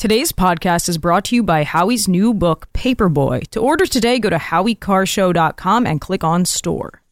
Today's podcast is brought to you by Howie's new book, Paperboy. To order today, go to howiecarrshow.com and click on store.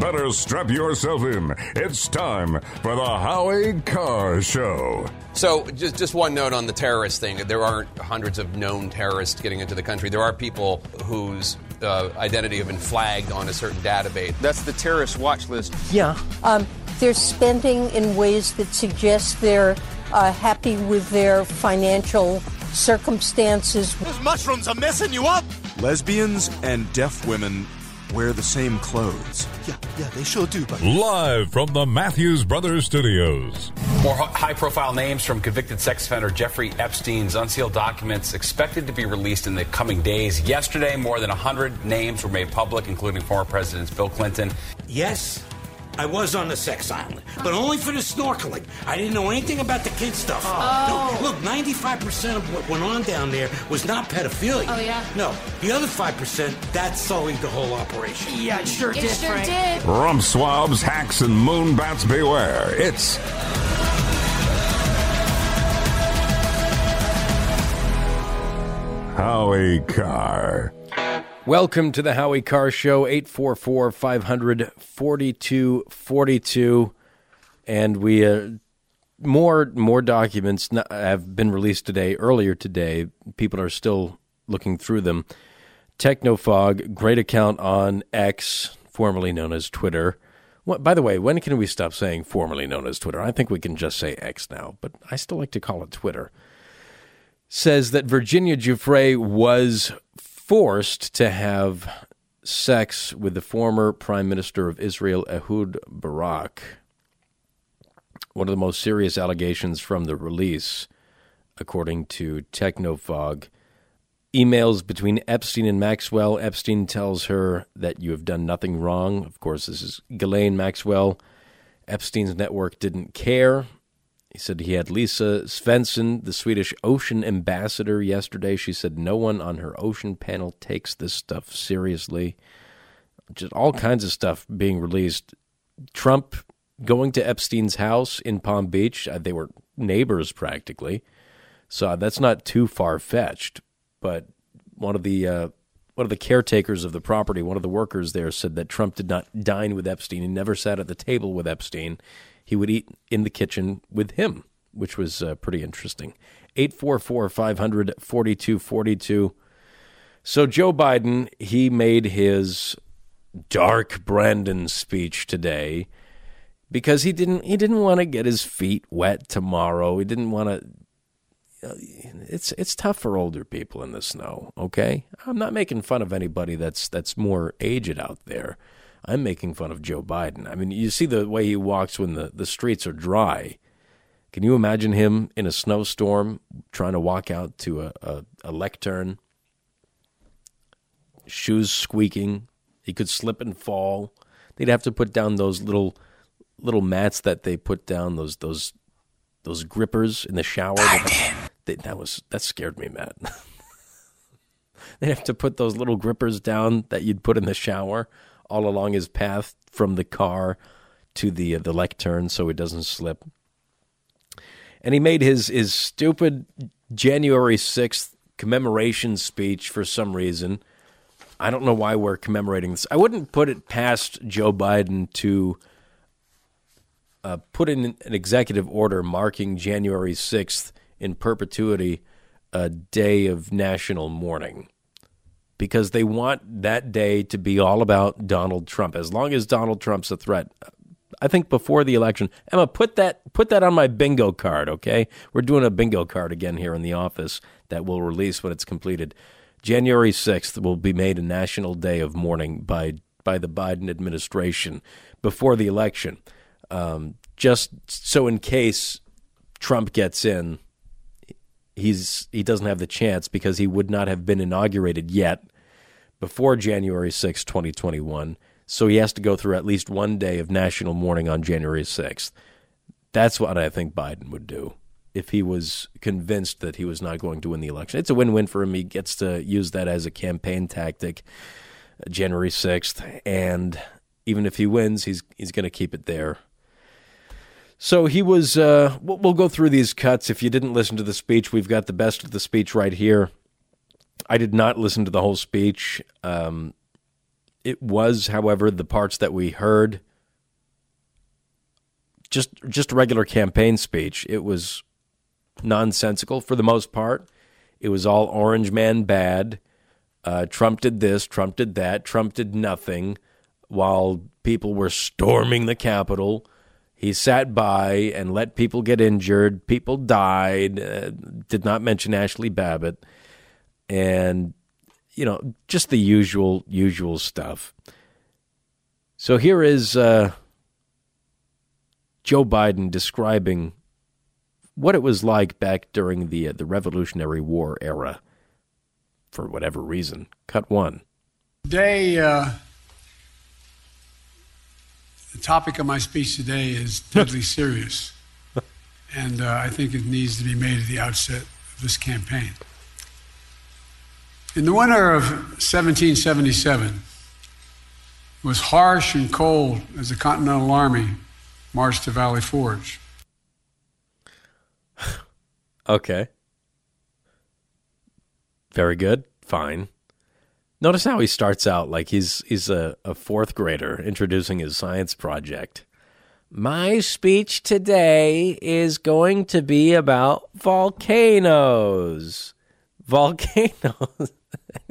Better strap yourself in. It's time for the Howie Carr Show. So, just, just one note on the terrorist thing. There aren't hundreds of known terrorists getting into the country. There are people whose uh, identity have been flagged on a certain database. That's the terrorist watch list. Yeah. Um, they're spending in ways that suggest they're uh, happy with their financial circumstances. Those mushrooms are messing you up. Lesbians and deaf women wear the same clothes. Yeah, yeah, they sure do, buddy. Live from the Matthews Brothers Studios. More high profile names from convicted sex offender Jeffrey Epstein's unsealed documents expected to be released in the coming days. Yesterday, more than 100 names were made public, including former Presidents Bill Clinton. Yes, I was on the sex island, but only for the snorkeling. I didn't know anything about the kid stuff. Oh. No, look, 95% of what went on down there was not pedophilia. Oh, yeah? No, the other 5%, that sullied the whole operation. Yeah, it sure It did, sure Frank. did. Rump swabs, hacks, and moon bats beware. It's Howie Carr. Welcome to the Howie Carr Show, 844 500 4242. And we, uh, more, more documents have been released today, earlier today. People are still looking through them. Technofog, great account on X, formerly known as Twitter. What, by the way, when can we stop saying formerly known as Twitter? I think we can just say X now, but I still like to call it Twitter. Says that Virginia Giuffre was forced to have sex with the former Prime Minister of Israel, Ehud Barak. One of the most serious allegations from the release, according to Technofog. Emails between Epstein and Maxwell. Epstein tells her that you have done nothing wrong. Of course, this is Ghislaine Maxwell. Epstein's network didn't care. He said he had Lisa Svensson, the Swedish ocean ambassador, yesterday. She said no one on her ocean panel takes this stuff seriously. Just all kinds of stuff being released. Trump going to Epstein's house in Palm Beach. Uh, They were neighbors practically. So that's not too far fetched. But one of the uh, one of the caretakers of the property, one of the workers there, said that Trump did not dine with Epstein. He never sat at the table with Epstein. He would eat in the kitchen with him, which was uh, pretty interesting. 844 500 4242. So Joe Biden, he made his dark Brandon speech today because he didn't he didn't want to get his feet wet tomorrow. He didn't want to it's it's tough for older people in the snow, okay? I'm not making fun of anybody that's that's more aged out there. I'm making fun of Joe Biden. I mean, you see the way he walks when the, the streets are dry. Can you imagine him in a snowstorm trying to walk out to a, a, a lectern? Shoes squeaking. He could slip and fall. They'd have to put down those little little mats that they put down, those those those grippers in the shower. That, that, that was that scared me, Matt. They'd have to put those little grippers down that you'd put in the shower all along his path from the car to the uh, the lectern so it doesn't slip. And he made his his stupid January 6th commemoration speech for some reason. I don't know why we're commemorating this. I wouldn't put it past Joe Biden to uh, put in an executive order marking January 6th in perpetuity a day of national mourning because they want that day to be all about Donald Trump. As long as Donald Trump's a threat, I think before the election, Emma, put that put that on my bingo card. Okay, we're doing a bingo card again here in the office that we'll release when it's completed. January sixth will be made a national day of mourning by by the Biden administration before the election, um, just so in case Trump gets in, he's he doesn't have the chance because he would not have been inaugurated yet before January 6, 2021. So he has to go through at least one day of national mourning on January 6th. That's what I think Biden would do if he was convinced that he was not going to win the election. It's a win-win for him. He gets to use that as a campaign tactic uh, January 6th and even if he wins, he's he's going to keep it there. So he was. Uh, we'll, go through these cuts. If you didn't listen to the speech, we've got the best of the speech right here. I did not listen to the whole speech. Um, it was, however, the parts that we heard just just a regular campaign speech. It was nonsensical for the most part. It was all orange man bad. Uh, Trump did this, Trump did that, Trump did nothing while people were storming the Capitol. He sat by and let people get injured. People died. Uh, did not mention Ashli Babbitt. And, you know, just the usual, usual stuff. So here is uh, Joe Biden describing what it was like back during the uh, the Revolutionary War era. For whatever reason, cut one. Today, uh, the topic of my speech today is deadly serious, and uh, I think it needs to be made at the outset of this campaign. In the winter of 1777, it was harsh and cold as the Continental Army marched to Valley Forge. Okay. Very good. Fine. Notice how he starts out like he's he's a, a fourth grader introducing his science project. My speech today is going to be about volcanoes. Volcanoes.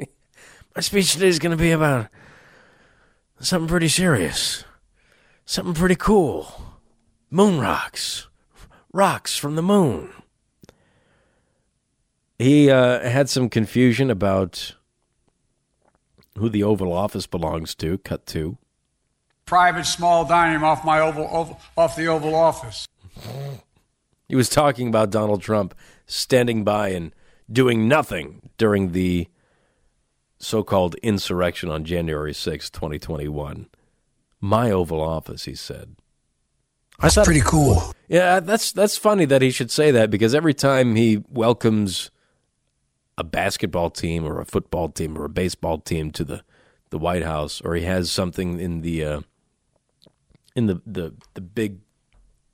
My speech today is going to be about something pretty serious. Something pretty cool. Moon rocks. Rocks from the moon. He uh, had some confusion about who the Oval Office belongs to. Cut two. Private small dining off my oval, oval off the Oval Office. He was talking about Donald Trump standing by and doing nothing during the so-called insurrection on January 6, 2021. My Oval Office, he said. That's pretty cool. Yeah, that's that's funny that he should say that because every time he welcomes a basketball team or a football team or a baseball team to the, the White House, or he has something in the uh, in the, the the big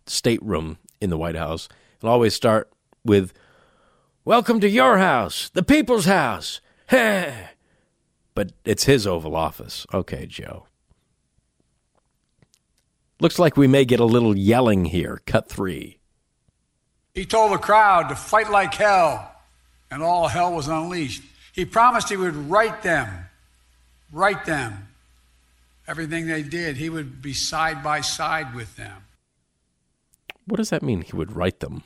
stateroom in the White House, he'll always start with "Welcome to your house, the people's house." but it's his Oval Office. Okay, Joe. Looks like we may get a little yelling here. Cut three. He told the crowd to fight like hell and all hell was unleashed. He promised he would write them, write them, everything they did. He would be side by side with them. What does that mean? He would write them.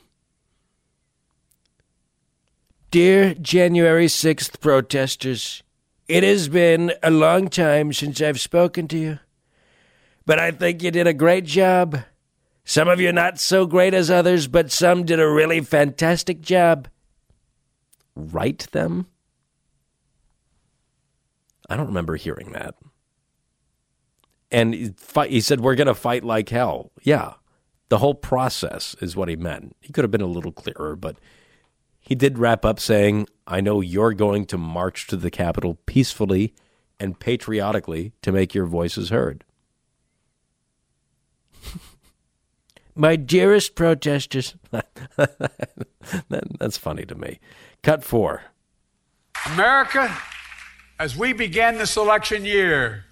Dear January 6th protesters, it has been a long time since I've spoken to you, but I think you did a great job. Some of you not so great as others, but some did a really fantastic job write them? I don't remember hearing that. And he said, We're going to fight like hell. Yeah, the whole process is what he meant. He could have been a little clearer, but he did wrap up saying, I know you're going to march to the Capitol peacefully and patriotically to make your voices heard. My dearest protesters. That's funny to me. Cut four. America, as we begin this election year,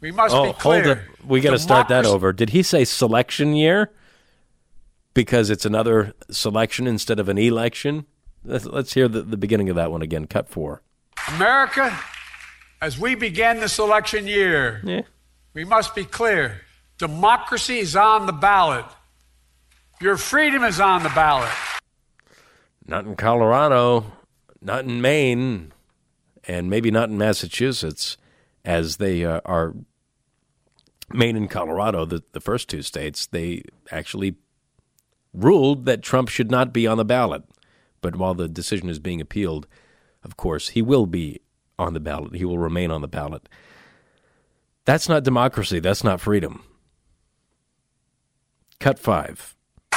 we must oh, be clear. Hold it. We got to start that over. Did he say selection year? Because it's another selection instead of an election? Let's, let's hear the, the beginning of that one again. Cut four. America, as we begin this election year, yeah. we must be clear. Democracy is on the ballot. Your freedom is on the ballot not in Colorado, not in Maine, and maybe not in Massachusetts, as they uh, are. Maine and Colorado, the, the first two states, they actually ruled that Trump should not be on the ballot. But while the decision is being appealed, of course, he will be on the ballot. He will remain on the ballot. That's not democracy. That's not freedom. Cut five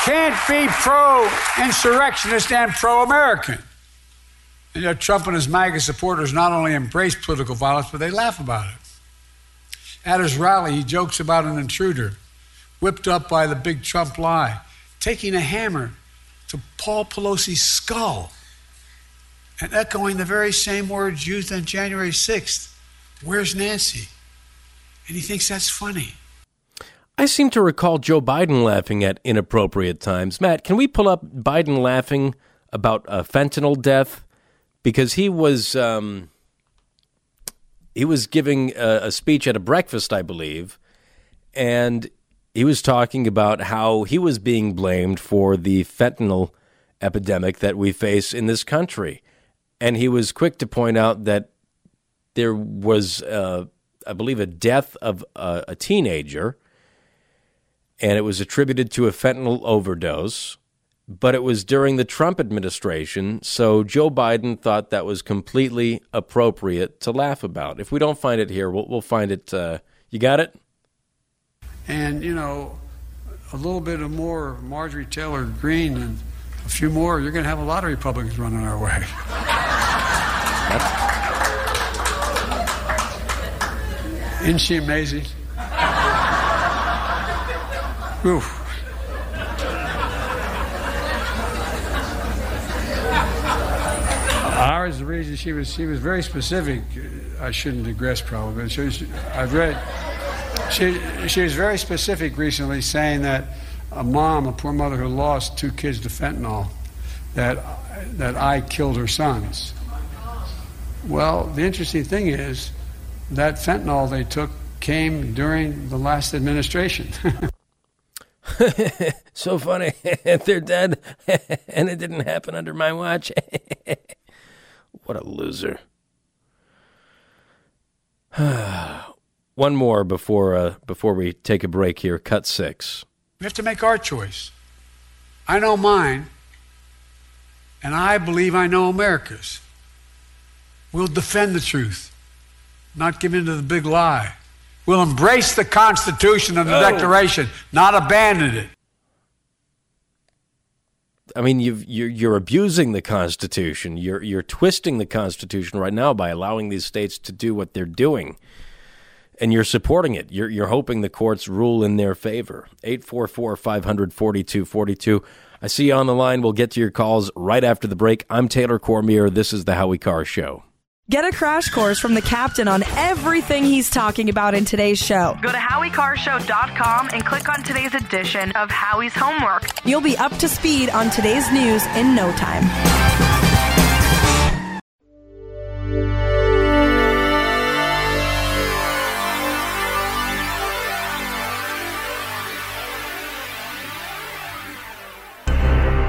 can't be pro insurrectionist and pro American. You know, Trump and his MAGA supporters not only embrace political violence, but they laugh about it. At his rally, he jokes about an intruder whipped up by the big Trump lie. taking a hammer to Paul Pelosi's skull and echoing the very same words used on January 6th Where's Nancy? And he thinks that's funny. I seem to recall Joe Biden laughing at inappropriate times. Matt, can we pull up Biden laughing about a fentanyl death? Because he was um, he was giving a, a speech at a breakfast, I believe, and he was talking about how he was being blamed for the fentanyl epidemic that we face in this country. And he was quick to point out that there was, uh, I believe, a death of a teenager, and it was attributed to a fentanyl overdose. But it was during the Trump administration, so Joe Biden thought that was completely appropriate to laugh about. If we don't find it here, we'll, we'll find it. Uh, you got it? And, you know, a little bit of more Marjorie Taylor Greene and a few more, you're going to have a lot of Republicans running our way. Isn't she amazing? Oof. Ours, the reason she was she was very specific. I shouldn't digress, probably, but she I've read. She she was very specific recently, saying that a mom, a poor mother who lost two kids to fentanyl, that that I killed her sons. Well, the interesting thing is that fentanyl they took came during the last administration. so funny. They're dead, and it didn't happen under my watch. what a loser. One more before uh, before we take a break here. Cut six. We have to make our choice. I know mine, and I believe I know America's. We'll defend the truth, not give in to the big lie. We'll embrace the Constitution and the Oh. Declaration, not abandon it. I mean, you've, you're you're abusing the Constitution. You're you're twisting the Constitution right now by allowing these states to do what they're doing, and you're supporting it. You're you're hoping the courts rule in their favor. Eight four four five hundred forty two forty two. I see you on the line. We'll get to your calls right after the break. I'm Taylor Cormier. This is the Howie Carr Show. Get a crash course from the captain on everything he's talking about in today's show. Go to HowieCarrShow.com and click on today's edition of Howie's Homework. You'll be up to speed on today's news in no time.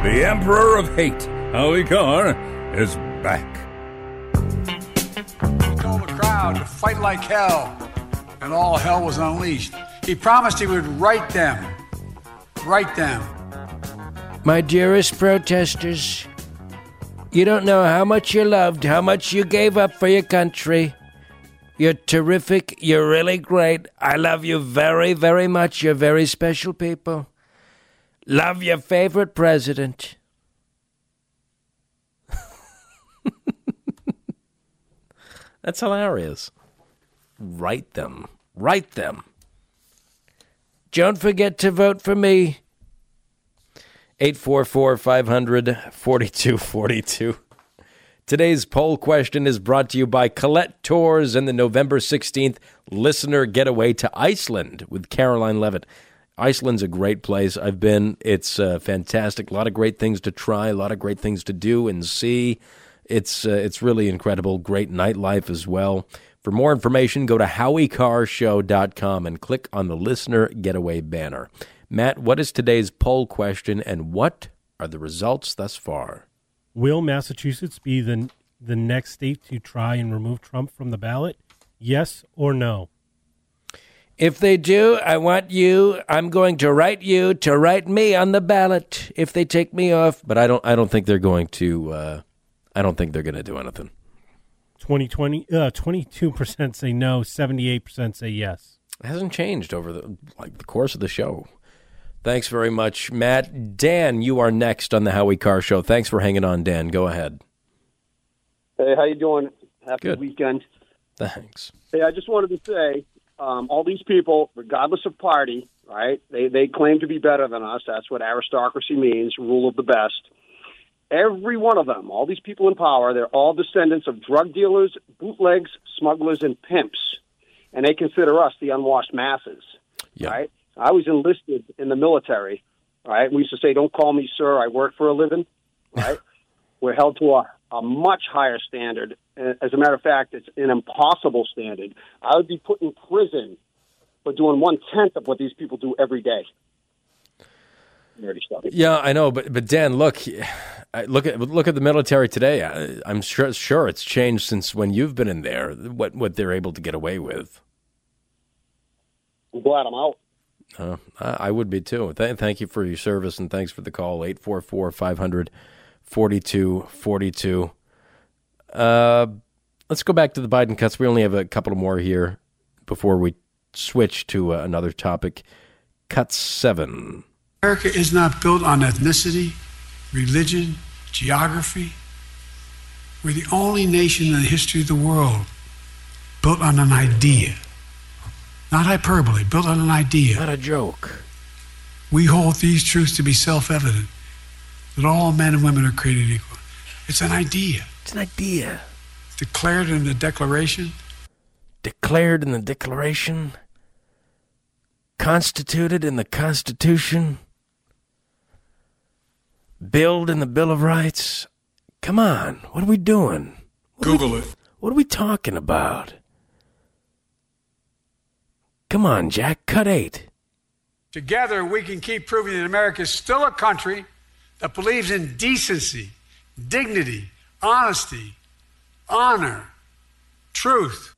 The Emperor of Hate, Howie Carr, is back. He told the crowd to fight like hell, and all hell was unleashed. He promised he would right them. Right them. My dearest protesters, you don't know how much you loved, how much you gave up for your country. You're terrific. You're really great. I love you very, very much. You're very special people. Love your favorite president. That's hilarious. Write them. Write them. Don't forget to vote for me. 844 500 4242. Today's poll question is brought to you by Colette Tours and the November 16th listener getaway to Iceland with Karoline Leavitt. Iceland's a great place. I've been. It's uh, fantastic. A lot of great things to try, a lot of great things to do and see. It's uh, it's really incredible. Great nightlife as well. For more information, go to howiecarrshow.com and click on the listener getaway banner. Matt, what is today's poll question and what are the results thus far? Will Massachusetts be the the next state to try and remove Trump from the ballot? Yes or no? If they do, I want you, I'm going to write you to write me on the ballot if they take me off. But I don't I don't think they're going to uh, I don't think they're going to do anything. 2020 uh 22% say no, 78% say yes. It hasn't changed over the like the course of the show. Thanks very much, Matt. Dan, you are next on the Howie Carr Show. Thanks for hanging on, Dan. Go ahead. Hey, how you doing? Happy Good. weekend. Thanks. Hey, I just wanted to say, um, all these people, regardless of party, right? They they claim to be better than us. That's what aristocracy means, rule of the best. Every one of them, all these people in power, they're all descendants of drug dealers, bootlegs, smugglers, and pimps, and they consider us the unwashed masses. Yeah. Right? I was enlisted in the military. Right? We used to say, "Don't call me sir. I work for a living." Right? We're held to a, a much higher standard. As a matter of fact, it's an impossible standard. I would be put in prison for doing one tenth of what these people do every day. Nerdy stuff. Yeah, I know, but but Dan, look, look at look at the military today. I, I'm sure sure it's changed since when you've been in there. What what they're able to get away with. I'm glad I'm out. Uh, I I would be too. Th- thank you for your service and thanks for the call. 844 500 4242. Uh, let's go back to the Biden cuts. We only have a couple more here before we switch to uh, another topic. Cut seven. America is not built on ethnicity, religion, geography. We're the only nation in the history of the world built on an idea. Not hyperbole, built on an idea. Not a joke. We hold these truths to be self evident that all men and women are created equal. It's an idea. It's an idea. Declared in the Declaration, Declared in the Declaration, constituted in the Constitution, billed in the Bill of Rights. Come on, what are we doing? What are we- Google it. What are we talking about? Come on, Jack, cut eight. Together, we can keep proving that America is still a country that believes in decency, dignity, honesty, honor, truth.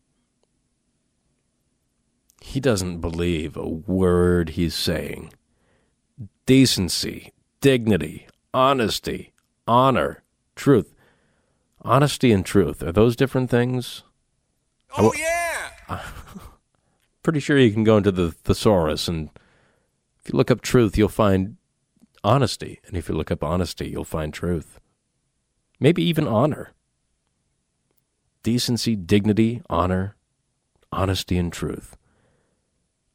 He doesn't believe a word he's saying. Decency, dignity, honesty, honor, truth. Honesty and truth, are those different things? Oh, yeah! Pretty sure you can go into the thesaurus, and if you look up truth, you'll find honesty. And if you look up honesty, you'll find truth. Maybe even honor. Decency, dignity, honor, honesty, and truth.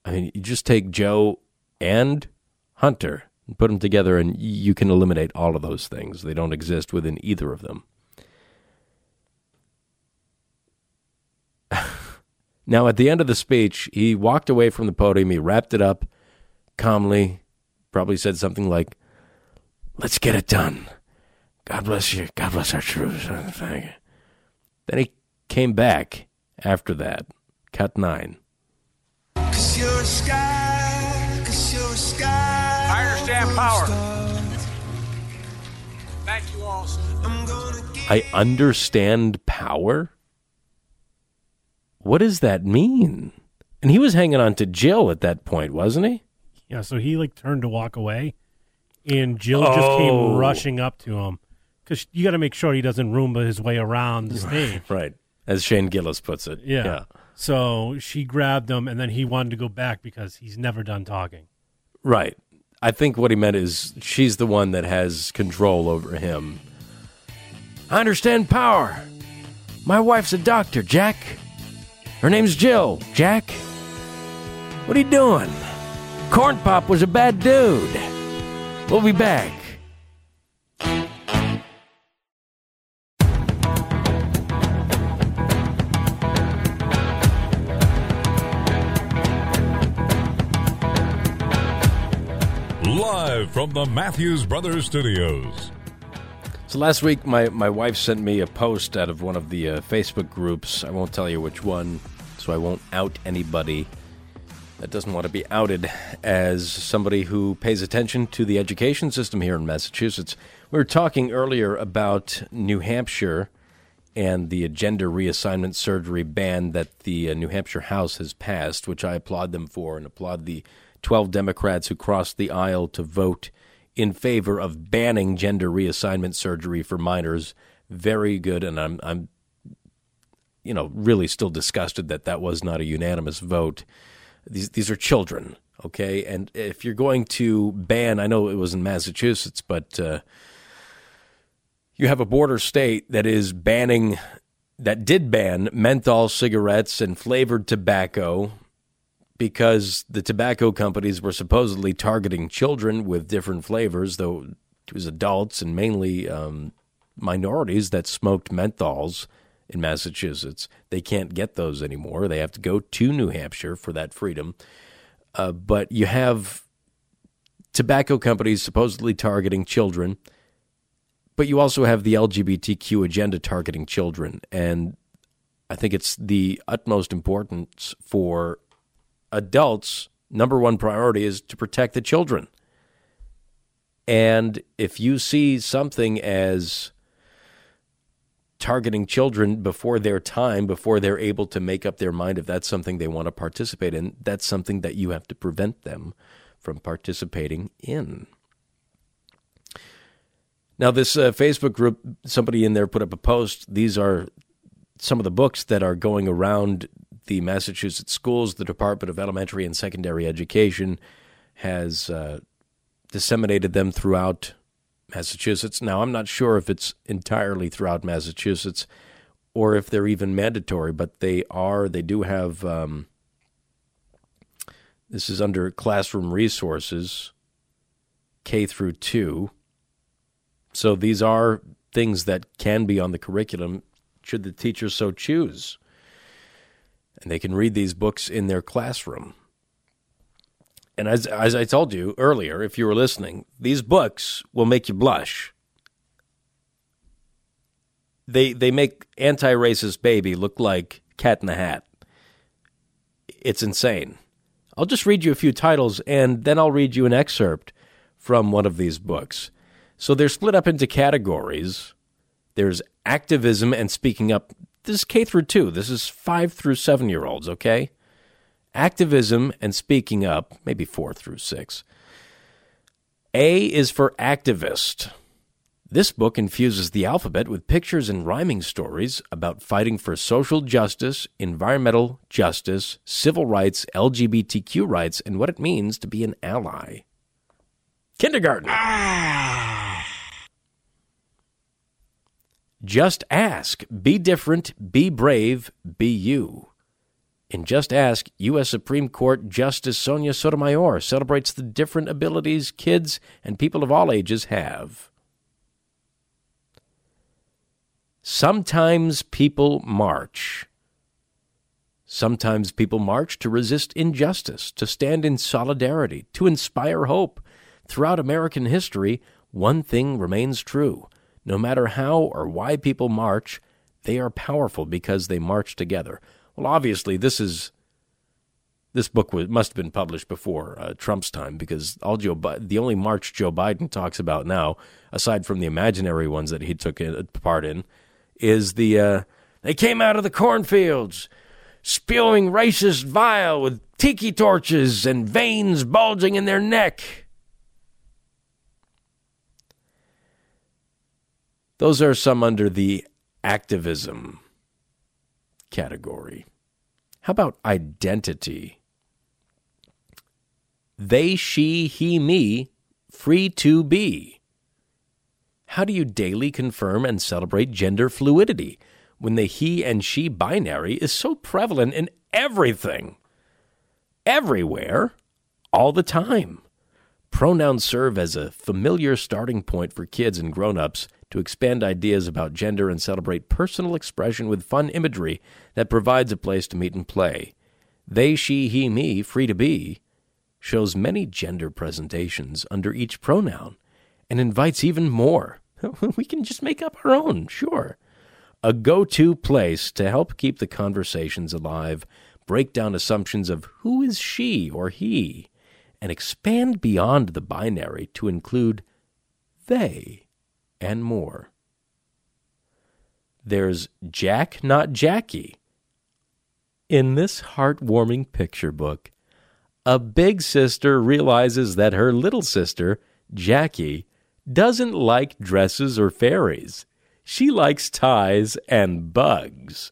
I mean, you just take Joe and Hunter put them together, and you can eliminate all of those things. They don't exist within either of them. now, at the end of the speech, he walked away from the podium. He wrapped it up calmly, probably said something like, Let's get it done. God bless you. God bless our troops. Then he came back after that, cut nine. Power. Thank you all. I understand power? What does that mean? And he was hanging on to Jill at that point, wasn't he? Yeah, so he like turned to walk away, and Jill just came Oh. rushing up to him because you got to make sure he doesn't Roomba his way around the stage. Right. As Shane Gillis puts it. Yeah. So she grabbed him, and then he wanted to go back because he's never done talking. Right. I think what he meant is she's the one that has control over him. I understand power. My wife's a doctor, Jack. Her name's Jill, Jack. What are you doing? Corn Pop was a bad dude. We'll be back. From the Matthews Brothers Studios. So last week, my, my wife sent me a post out of one of the uh, Facebook groups. I won't tell you which one, so I won't out anybody that doesn't want to be outed as somebody who pays attention to the education system here in Massachusetts. We were talking earlier about New Hampshire and the gender reassignment surgery ban that the uh, New Hampshire House has passed, which I applaud them for and applaud the 12 Democrats who crossed the aisle to vote in favor of banning gender reassignment surgery for minors. Very good, and I'm, I'm, you know, really still disgusted that that was not a unanimous vote. These these are children, okay, and if you're going to ban, I know it was in Massachusetts, but uh, you have a border state that is banning, that did ban menthol cigarettes and flavored tobacco because the tobacco companies were supposedly targeting children with different flavors, though it was adults and mainly um, minorities that smoked menthols in Massachusetts. They can't get those anymore. They have to go to New Hampshire for that freedom. Uh, but you have tobacco companies supposedly targeting children, but you also have the LGBTQ agenda targeting children. And I think it's the utmost importance for adults. Number one priority is to protect the children. And if you see something as targeting children before their time, before they're able to make up their mind if that's something they want to participate in, that's something that you have to prevent them from participating in. Now, this uh, Facebook group, somebody in there put up a post. These are some of the books that are going around the Massachusetts schools. The Department of Elementary and Secondary Education has uh, disseminated them throughout Massachusetts. Now, I'm not sure if it's entirely throughout Massachusetts or if they're even mandatory, but they are. They do have. Um, this is under classroom resources, K through two. So these are things that can be on the curriculum should the teacher so choose. And they can read these books in their classroom. And as, as I told you earlier, if you were listening, these books will make you blush. They, they make anti racist baby look like Cat in the Hat. It's insane. I'll just read you a few titles and then I'll read you an excerpt from one of these books. So they're split up into categories. There's activism and speaking up. This is K through 2. This is 5 through 7 year olds, okay? activism and speaking up, maybe four through six. A is for activist. This book infuses the alphabet with pictures and rhyming stories about fighting for social justice, environmental justice, civil rights, LGBTQ rights, and what it means to be an ally. Kindergarten. Ah! Just ask. Be different. Be brave. Be you. In Just Ask, U.S. Supreme Court Justice Sonia Sotomayor celebrates the different abilities kids and people of all ages have. Sometimes people march. Sometimes people march to resist injustice, to stand in solidarity, to inspire hope. Throughout American history, one thing remains true. No matter how or why people march, they are powerful because they march together. Well, obviously, this is this book was, must have been published before uh, Trump's time because all Joe the only march Joe Biden talks about now, aside from the imaginary ones that he took in, part in, is the uh, they came out of the cornfields spewing racist vile with tiki torches and veins bulging in their neck. Those are some under the activism category. How about identity? They, she, he, me, free to be. How do you daily confirm and celebrate gender fluidity when the he and she binary is so prevalent in everything? Everywhere, all the time. Pronouns serve as a familiar starting point for kids and grown ups to expand ideas about gender and celebrate personal expression with fun imagery that provides a place to meet and play. They, she, he, me, free to be, shows many gender presentations under each pronoun and invites even more. we can just make up our own, sure. A go to place to help keep the conversations alive, break down assumptions of who is she or he, and expand beyond the binary to include they and more. There's Jack Not Jackie. In this heartwarming picture book, a big sister realizes that her little sister, Jackie, doesn't like dresses or fairies. She likes ties and bugs.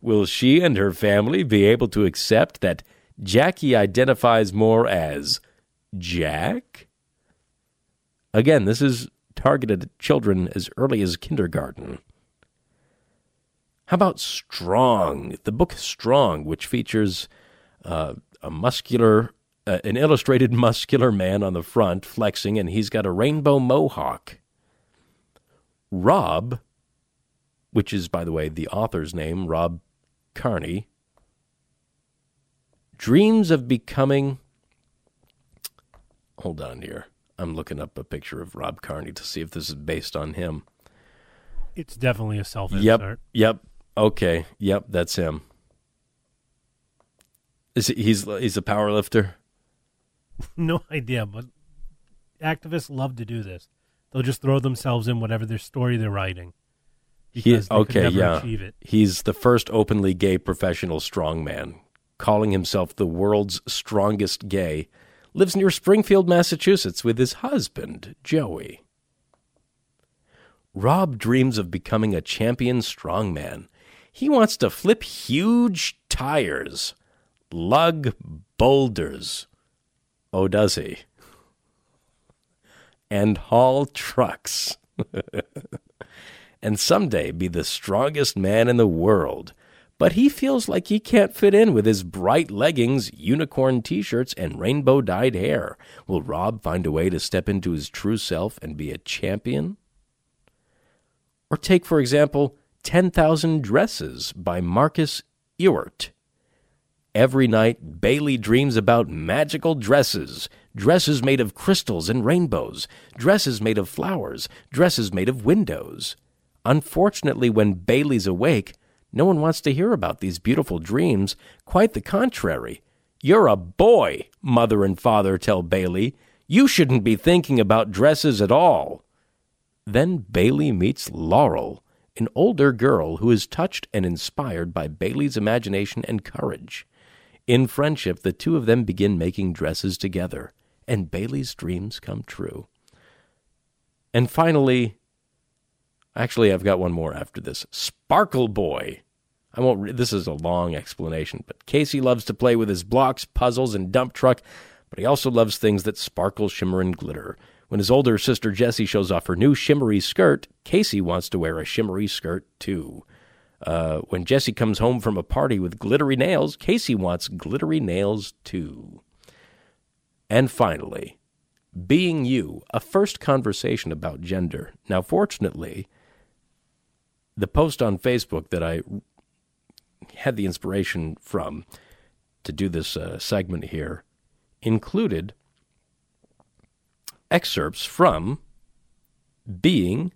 Will she and her family be able to accept that Jackie identifies more as Jack? Again, this is targeted at children as early as kindergarten. How about Strong, the book Strong, which features uh, a muscular, uh, an illustrated muscular man on the front flexing, and he's got a rainbow mohawk. Rob, which is, by the way, the author's name, Rob Kearney, dreams of becoming. Hold on here. I'm looking up a picture of Rob Kearney to see if this is based on him. It's definitely a self Yep. insert. Yep. Okay. Yep. That's him. Is he, he's he's a power lifter? no idea, but activists love to do this. They'll just throw themselves in whatever their story they're writing. He, Because they could okay. Yeah. achieve it. He's the first openly gay professional strongman, calling himself the world's strongest gay. Lives near Springfield, Massachusetts, with his husband Joey. Rob dreams of becoming a champion strongman. He wants to flip huge tires, lug boulders. Oh, does he? And haul trucks. and someday be the strongest man in the world. But he feels like he can't fit in with his bright leggings, unicorn t shirts, and rainbow dyed hair. Will Rob find a way to step into his true self and be a champion? Or take, for example, 10,000 Dresses by Marcus Ewert. Every night, Bailey dreams about magical dresses dresses made of crystals and rainbows, dresses made of flowers, dresses made of windows. Unfortunately, when Bailey's awake, no one wants to hear about these beautiful dreams. Quite the contrary. You're a boy, mother and father tell Bailey. You shouldn't be thinking about dresses at all. Then Bailey meets Laurel, an older girl who is touched and inspired by Bailey's imagination and courage. In friendship, the two of them begin making dresses together, and Bailey's dreams come true. And finally, actually, I've got one more after this Sparkle Boy. I won't. Re- this is a long explanation, but Casey loves to play with his blocks, puzzles, and dump truck, but he also loves things that sparkle, shimmer, and glitter. When his older sister Jessie shows off her new shimmery skirt, Casey wants to wear a shimmery skirt too. Uh, when Jessie comes home from a party with glittery nails, Casey wants glittery nails too. And finally, being you, a first conversation about gender. Now, fortunately, the post on Facebook that I had the inspiration from to do this uh, segment here included excerpts from Being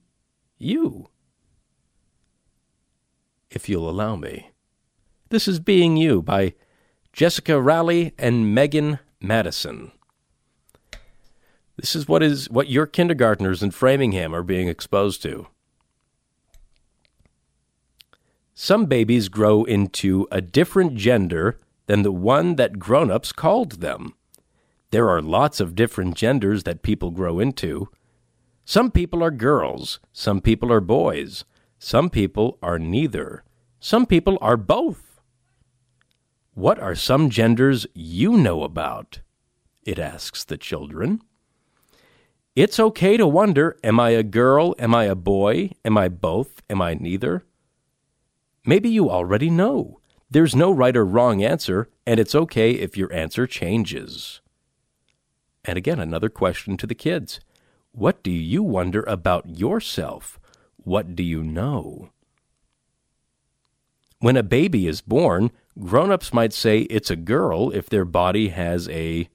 You. If you'll allow me. This is Being You by Jessica Ralli and Megan Madison. This is what is what your kindergartners in Framingham are being exposed to. Some babies grow into a different gender than the one that grown-ups called them. There are lots of different genders that people grow into. Some people are girls, some people are boys, some people are neither, some people are both. What are some genders you know about? It asks the children. It's okay to wonder am I a girl? Am I a boy? Am I both? Am I neither? Maybe you already know. There's no right or wrong answer, and it's okay if your answer changes. And again, another question to the kids What do you wonder about yourself? What do you know? When a baby is born, grown ups might say it's a girl if their body has a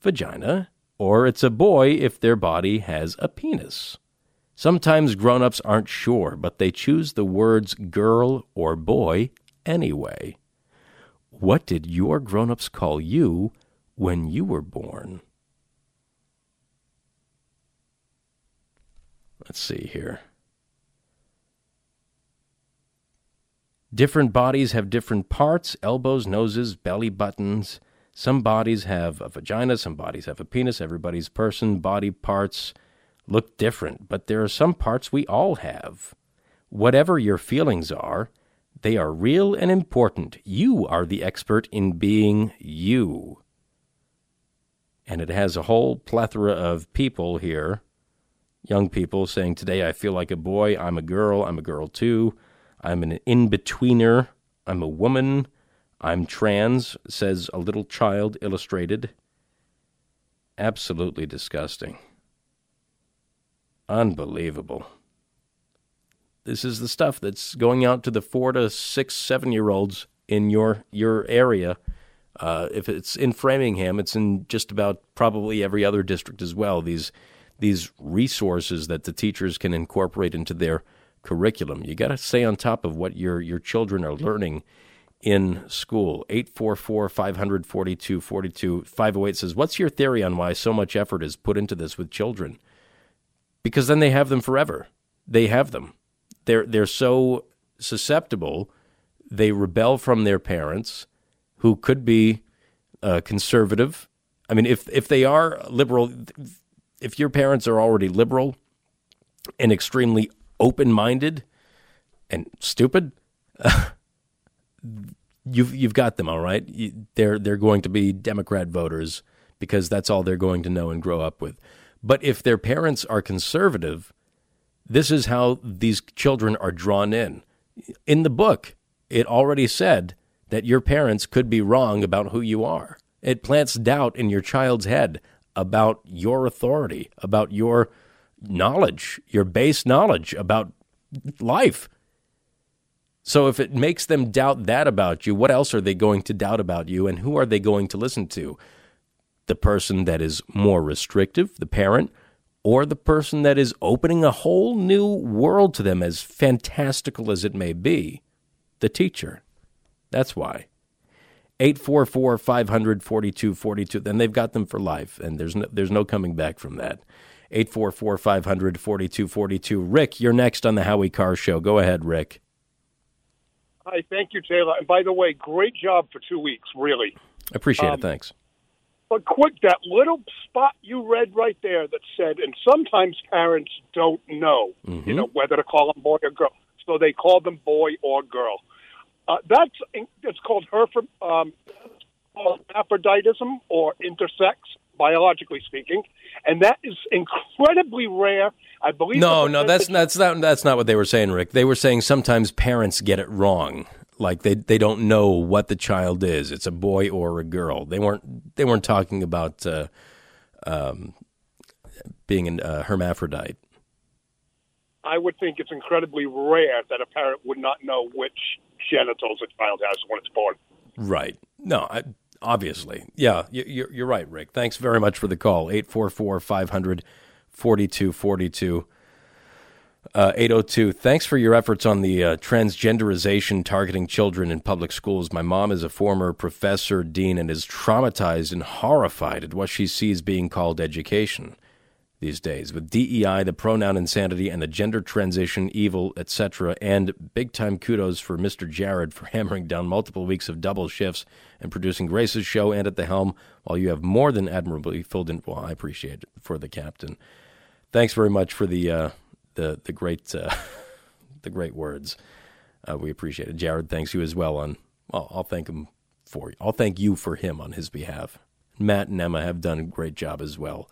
vagina, or it's a boy if their body has a penis. Sometimes grown ups aren't sure, but they choose the words girl or boy anyway. What did your grown ups call you when you were born? Let's see here. Different bodies have different parts elbows, noses, belly buttons. Some bodies have a vagina, some bodies have a penis. Everybody's person, body parts look different, but there are some parts we all have. Whatever your feelings are, they are real and important. You are the expert in being you. And it has a whole plethora of people here, young people, saying, Today I feel like a boy, I'm a girl, I'm a girl too, I'm an in betweener, I'm a woman, I'm trans, says a little child illustrated. Absolutely disgusting. Unbelievable. This is the stuff that's going out to the four to six, seven year olds in your your area. Uh, if it's in Framingham, it's in just about probably every other district as well. These these resources that the teachers can incorporate into their curriculum. You got to stay on top of what your your children are learning in school. 844 542 42 508 says, What's your theory on why so much effort is put into this with children? Because then they have them forever. They have them. They're, they're so susceptible, they rebel from their parents, who could be uh, conservative. I mean, if, if they are liberal, if your parents are already liberal and extremely open minded and stupid, you've you've got them all right. You, they're they're going to be Democrat voters because that's all they're going to know and grow up with. But if their parents are conservative, this is how these children are drawn in. In the book, it already said that your parents could be wrong about who you are. It plants doubt in your child's head about your authority, about your knowledge, your base knowledge about life. So if it makes them doubt that about you, what else are they going to doubt about you and who are they going to listen to? The person that is more restrictive, the parent, or the person that is opening a whole new world to them, as fantastical as it may be, the teacher. That's why. 844 500 4242. Then they've got them for life, and there's no, there's no coming back from that. 844 500 4242. Rick, you're next on the Howie Carr Show. Go ahead, Rick. Hi, thank you, Taylor. And by the way, great job for two weeks, really. I appreciate Um, it. Thanks. But quick, that little spot you read right there that said, and sometimes parents don't know, Mm-hmm. you know, whether to call them boy or girl, so they call them boy or girl. Uh, that's it's called herph- um, called hermaphroditism or intersex, biologically speaking, and that is incredibly rare. I believe. No, no, that's that's not that's not what they were saying, Rick. They were saying sometimes parents get it wrong. Like they they don't know what the child is. It's a boy or a girl. They weren't they weren't talking about uh, um, being a uh, hermaphrodite. I would think it's incredibly rare that a parent would not know which genitals a child has when it's born. Right. No, I, obviously. Yeah, you, you're, you're right, Rick. Thanks very much for the call. 844 500 4242. Uh, 802. Thanks for your efforts on the uh, transgenderization targeting children in public schools. My mom is a former professor, dean, and is traumatized and horrified at what she sees being called education these days with DEI, the pronoun insanity, and the gender transition evil, etc. And big time kudos for Mr. Jared for hammering down multiple weeks of double shifts and producing Grace's show and at the helm while you have more than admirably filled in. Well, I appreciate it for the captain. Thanks very much for the uh, the the great uh, the great words. Uh, we appreciate it. Jared thanks you as well. On well, I'll thank him for you. I'll thank you for him on his behalf. Matt and Emma have done a great job as well.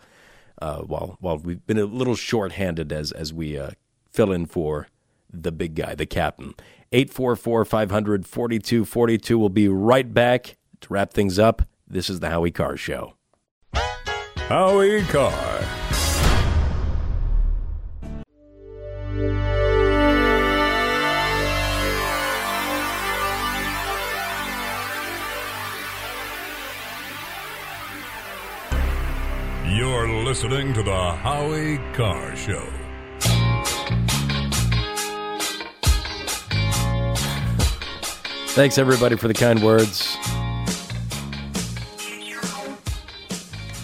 Uh, while while we've been a little short-handed as as we uh, fill in for the big guy, the captain. 844 500 4242. We'll be right back to wrap things up. This is the Howie Carr Show. Howie Carr. Listening to the Howie Carr Show. Thanks, everybody, for the kind words.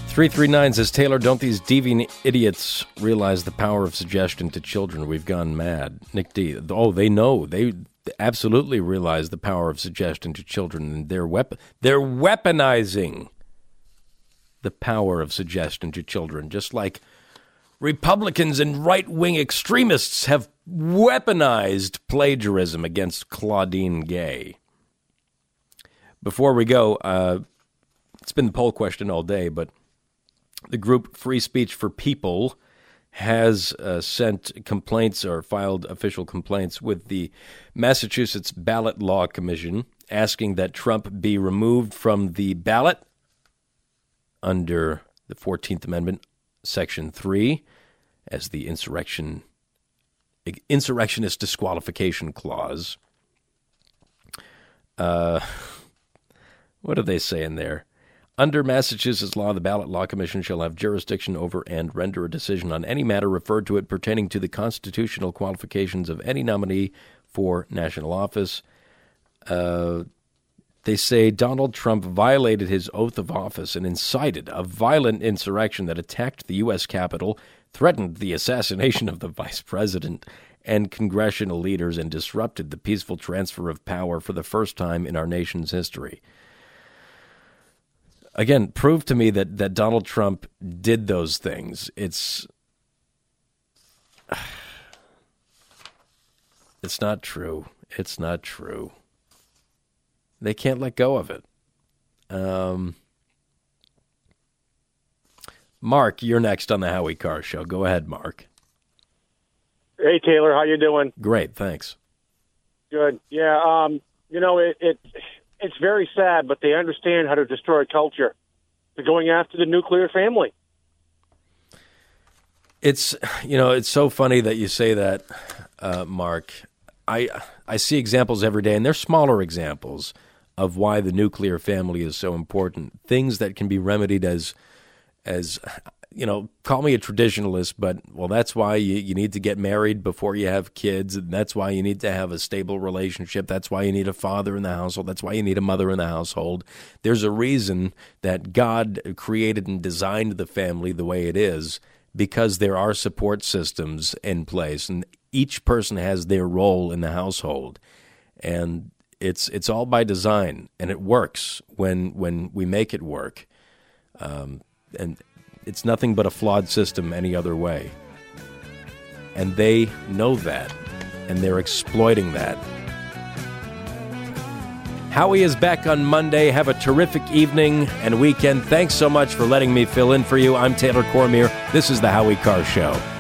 339 says, Taylor, don't these deviant idiots realize the power of suggestion to children? We've gone mad. Nick D. Oh, they know. They absolutely realize the power of suggestion to children, and they're, wep- they're weaponizing the power of suggestion to children, just like Republicans and right wing extremists have weaponized plagiarism against Claudine Gay. Before we go, uh, it's been the poll question all day, but the group Free Speech for People has uh, sent complaints or filed official complaints with the Massachusetts Ballot Law Commission asking that Trump be removed from the ballot under the 14th Amendment, Section 3, as the insurrection insurrectionist disqualification clause. Uh, what are they saying there? Under Massachusetts law, the Ballot Law Commission shall have jurisdiction over and render a decision on any matter referred to it pertaining to the constitutional qualifications of any nominee for national office. Uh, they say Donald Trump violated his oath of office and incited a violent insurrection that attacked the U.S. Capitol, threatened the assassination of the vice president and congressional leaders, and disrupted the peaceful transfer of power for the first time in our nation's history again, prove to me that that Donald Trump did those things. It's it's not true. It's not true. They can't let go of it. Um, Mark, you're next on the Howie Carr Show. Go ahead, Mark. Hey Taylor, how you doing? Great, thanks. Good. Yeah. Um, you know, it, it it's very sad, but they understand how to destroy culture. They're going after the nuclear family. It's you know it's so funny that you say that, uh, Mark. I I see examples every day, and they're smaller examples of why the nuclear family is so important. Things that can be remedied as as you know, call me a traditionalist, but well, that's why you, you need to get married before you have kids. And that's why you need to have a stable relationship. That's why you need a father in the household. That's why you need a mother in the household. There's a reason that God created and designed the family the way it is because there are support systems in place and each person has their role in the household. And it's it's all by design and it works when when we make it work. Um, and it's nothing but a flawed system any other way. And they know that, and they're exploiting that. Howie is back on Monday. Have a terrific evening and weekend. Thanks so much for letting me fill in for you. I'm Taylor Cormier. This is The Howie Carr Show.